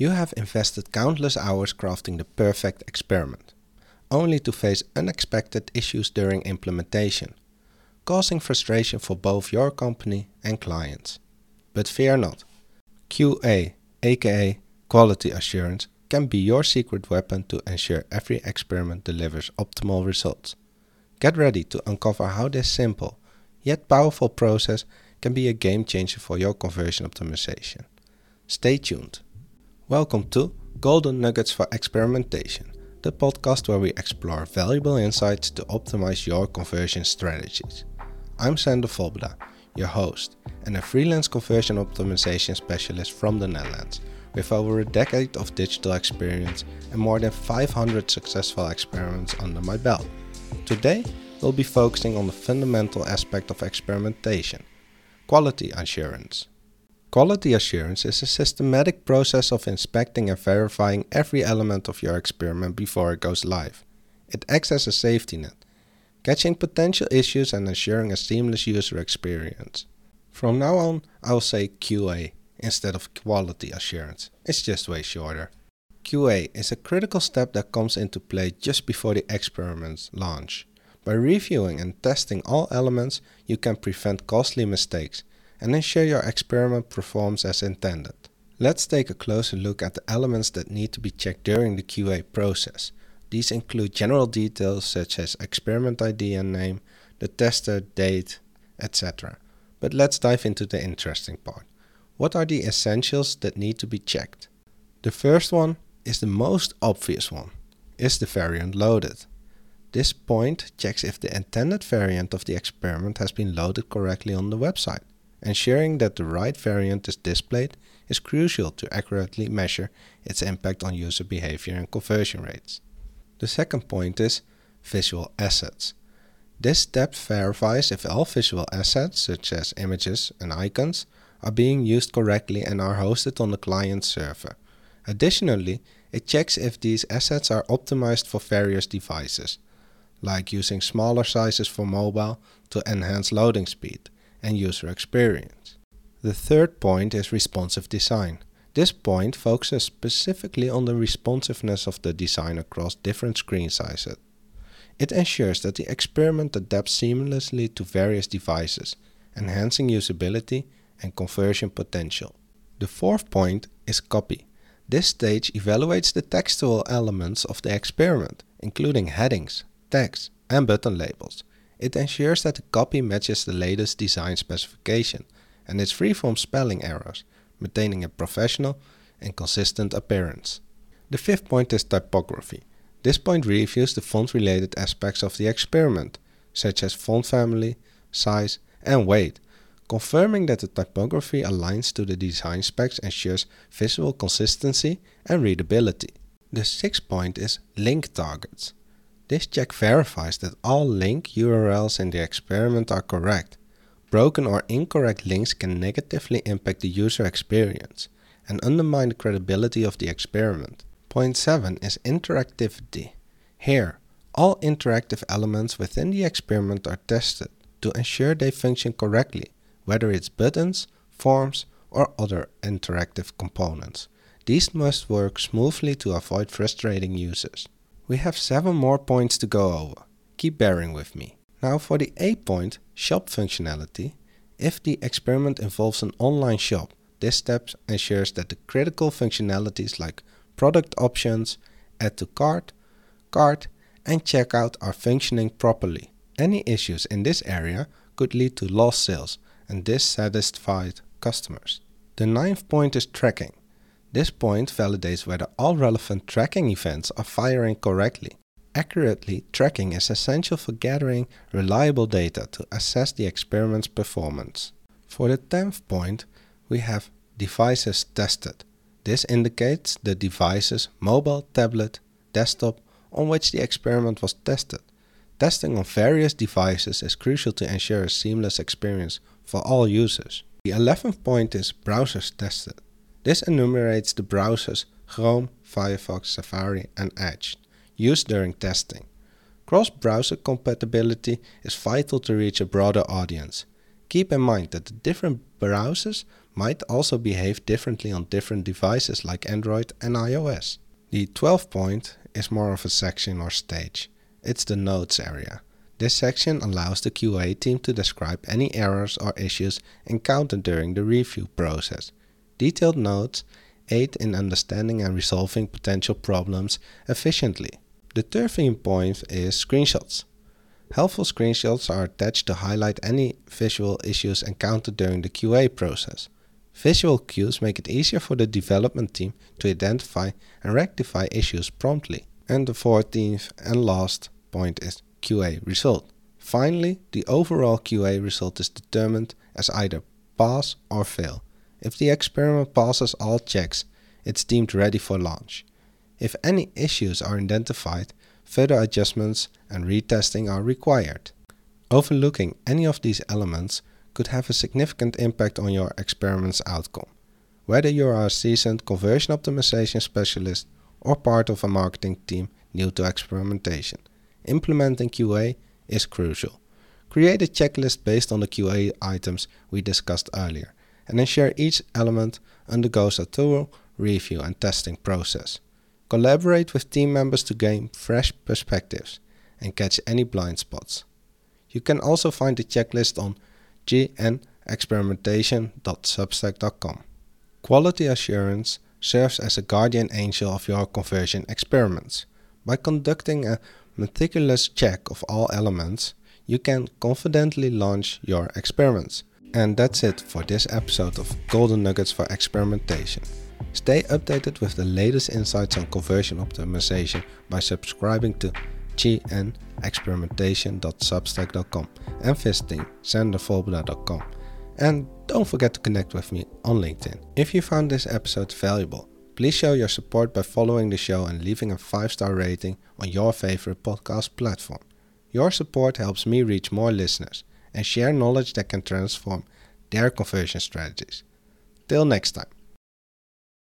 You have invested countless hours crafting the perfect experiment, only to face unexpected issues during implementation, causing frustration for both your company and clients. But fear not. QA, aka quality assurance, can be your secret weapon to ensure every experiment delivers optimal results. Get ready to uncover how this simple yet powerful process can be a game changer for your conversion optimization. Stay tuned. Welcome to Golden Nuggets for Experimentation, the podcast where we explore valuable insights to optimize your conversion strategies. I'm Sander Volbeda, your host, and a freelance conversion optimization specialist from the Netherlands with over a decade of digital experience and more than 500 successful experiments under my belt. Today, we'll be focusing on the fundamental aspect of experimentation quality assurance. Quality assurance is a systematic process of inspecting and verifying every element of your experiment before it goes live. It acts as a safety net, catching potential issues and ensuring a seamless user experience. From now on, I will say QA instead of quality assurance. It's just way shorter. QA is a critical step that comes into play just before the experiment's launch. By reviewing and testing all elements, you can prevent costly mistakes and ensure your experiment performs as intended. Let's take a closer look at the elements that need to be checked during the QA process. These include general details such as experiment ID and name, the tester, date, etc. But let's dive into the interesting part. What are the essentials that need to be checked? The first one is the most obvious one. Is the variant loaded? This point checks if the intended variant of the experiment has been loaded correctly on the website. Ensuring that the right variant is displayed is crucial to accurately measure its impact on user behavior and conversion rates. The second point is visual assets. This step verifies if all visual assets, such as images and icons, are being used correctly and are hosted on the client server. Additionally, it checks if these assets are optimized for various devices, like using smaller sizes for mobile to enhance loading speed and user experience. The third point is responsive design. This point focuses specifically on the responsiveness of the design across different screen sizes. It ensures that the experiment adapts seamlessly to various devices, enhancing usability and conversion potential. The fourth point is copy. This stage evaluates the textual elements of the experiment, including headings, tags, and button labels. It ensures that the copy matches the latest design specification and is free from spelling errors, maintaining a professional and consistent appearance. The fifth point is typography. This point reviews the font related aspects of the experiment, such as font family, size, and weight, Confirming that the typography aligns to the design specs ensures visual consistency and readability. The sixth point is link targets. This check verifies that all link URLs in the experiment are correct. Broken or incorrect links can negatively impact the user experience and undermine the credibility of the experiment. Point 7 is interactivity. Here, all interactive elements within the experiment are tested to ensure they function correctly whether it's buttons, forms, or other interactive components. These must work smoothly to avoid frustrating users. We have 7 more points to go over. Keep bearing with me. Now for the 8th point, shop functionality. If the experiment involves an online shop, this step ensures that the critical functionalities like product options, add to cart, cart, and checkout are functioning properly. Any issues in this area could lead to lost sales, and dissatisfied customers. The ninth point is tracking. This point validates whether all relevant tracking events are firing correctly. Accurately tracking is essential for gathering reliable data to assess the experiment's performance. For the tenth point, we have devices tested. This indicates the devices, mobile, tablet, desktop, on which the experiment was tested. Testing on various devices is crucial to ensure a seamless experience for all users. The 11th point is browsers tested. This enumerates the browsers Chrome, Firefox, Safari, and Edge used during testing. Cross-browser compatibility is vital to reach a broader audience. Keep in mind that the different browsers might also behave differently on different devices like Android and iOS. The 12th point is more of a section or stage. It's the notes area. This section allows the QA team to describe any errors or issues encountered during the review process. Detailed notes aid in understanding and resolving potential problems efficiently. The 13th point is screenshots. Helpful screenshots are attached to highlight any visual issues encountered during the QA process. Visual cues make it easier for the development team to identify and rectify issues promptly. And the 14th and last point is QA result. Finally, the overall QA result is determined as either pass or fail. If the experiment passes all checks, it's deemed ready for launch. If any issues are identified, further adjustments and retesting are required. Overlooking any of these elements could have a significant impact on your experiment's outcome. Whether you are a seasoned conversion optimization specialist or part of a marketing team new to experimentation, implementing QA is crucial. Create a checklist based on the QA items we discussed earlier and ensure each element undergoes a thorough review and testing process. Collaborate with team members to gain fresh perspectives and catch any blind spots. You can also find the checklist on gnexperimentation.substack.com. Quality assurance serves as a guardian angel of your conversion experiments. By conducting a meticulous check of all elements, you can confidently launch your experiments. And that's it for this episode of Golden Nuggets for Experimentation. Stay updated with the latest insights on conversion optimization by subscribing to gnexperimentation.substack.com and visiting sandervolbeda.com. And don't forget to connect with me on LinkedIn. If you found this episode valuable, please show your support by following the show and leaving a 5 star rating on your favorite podcast platform. Your support helps me reach more listeners and share knowledge that can transform their conversion strategies. Till next time.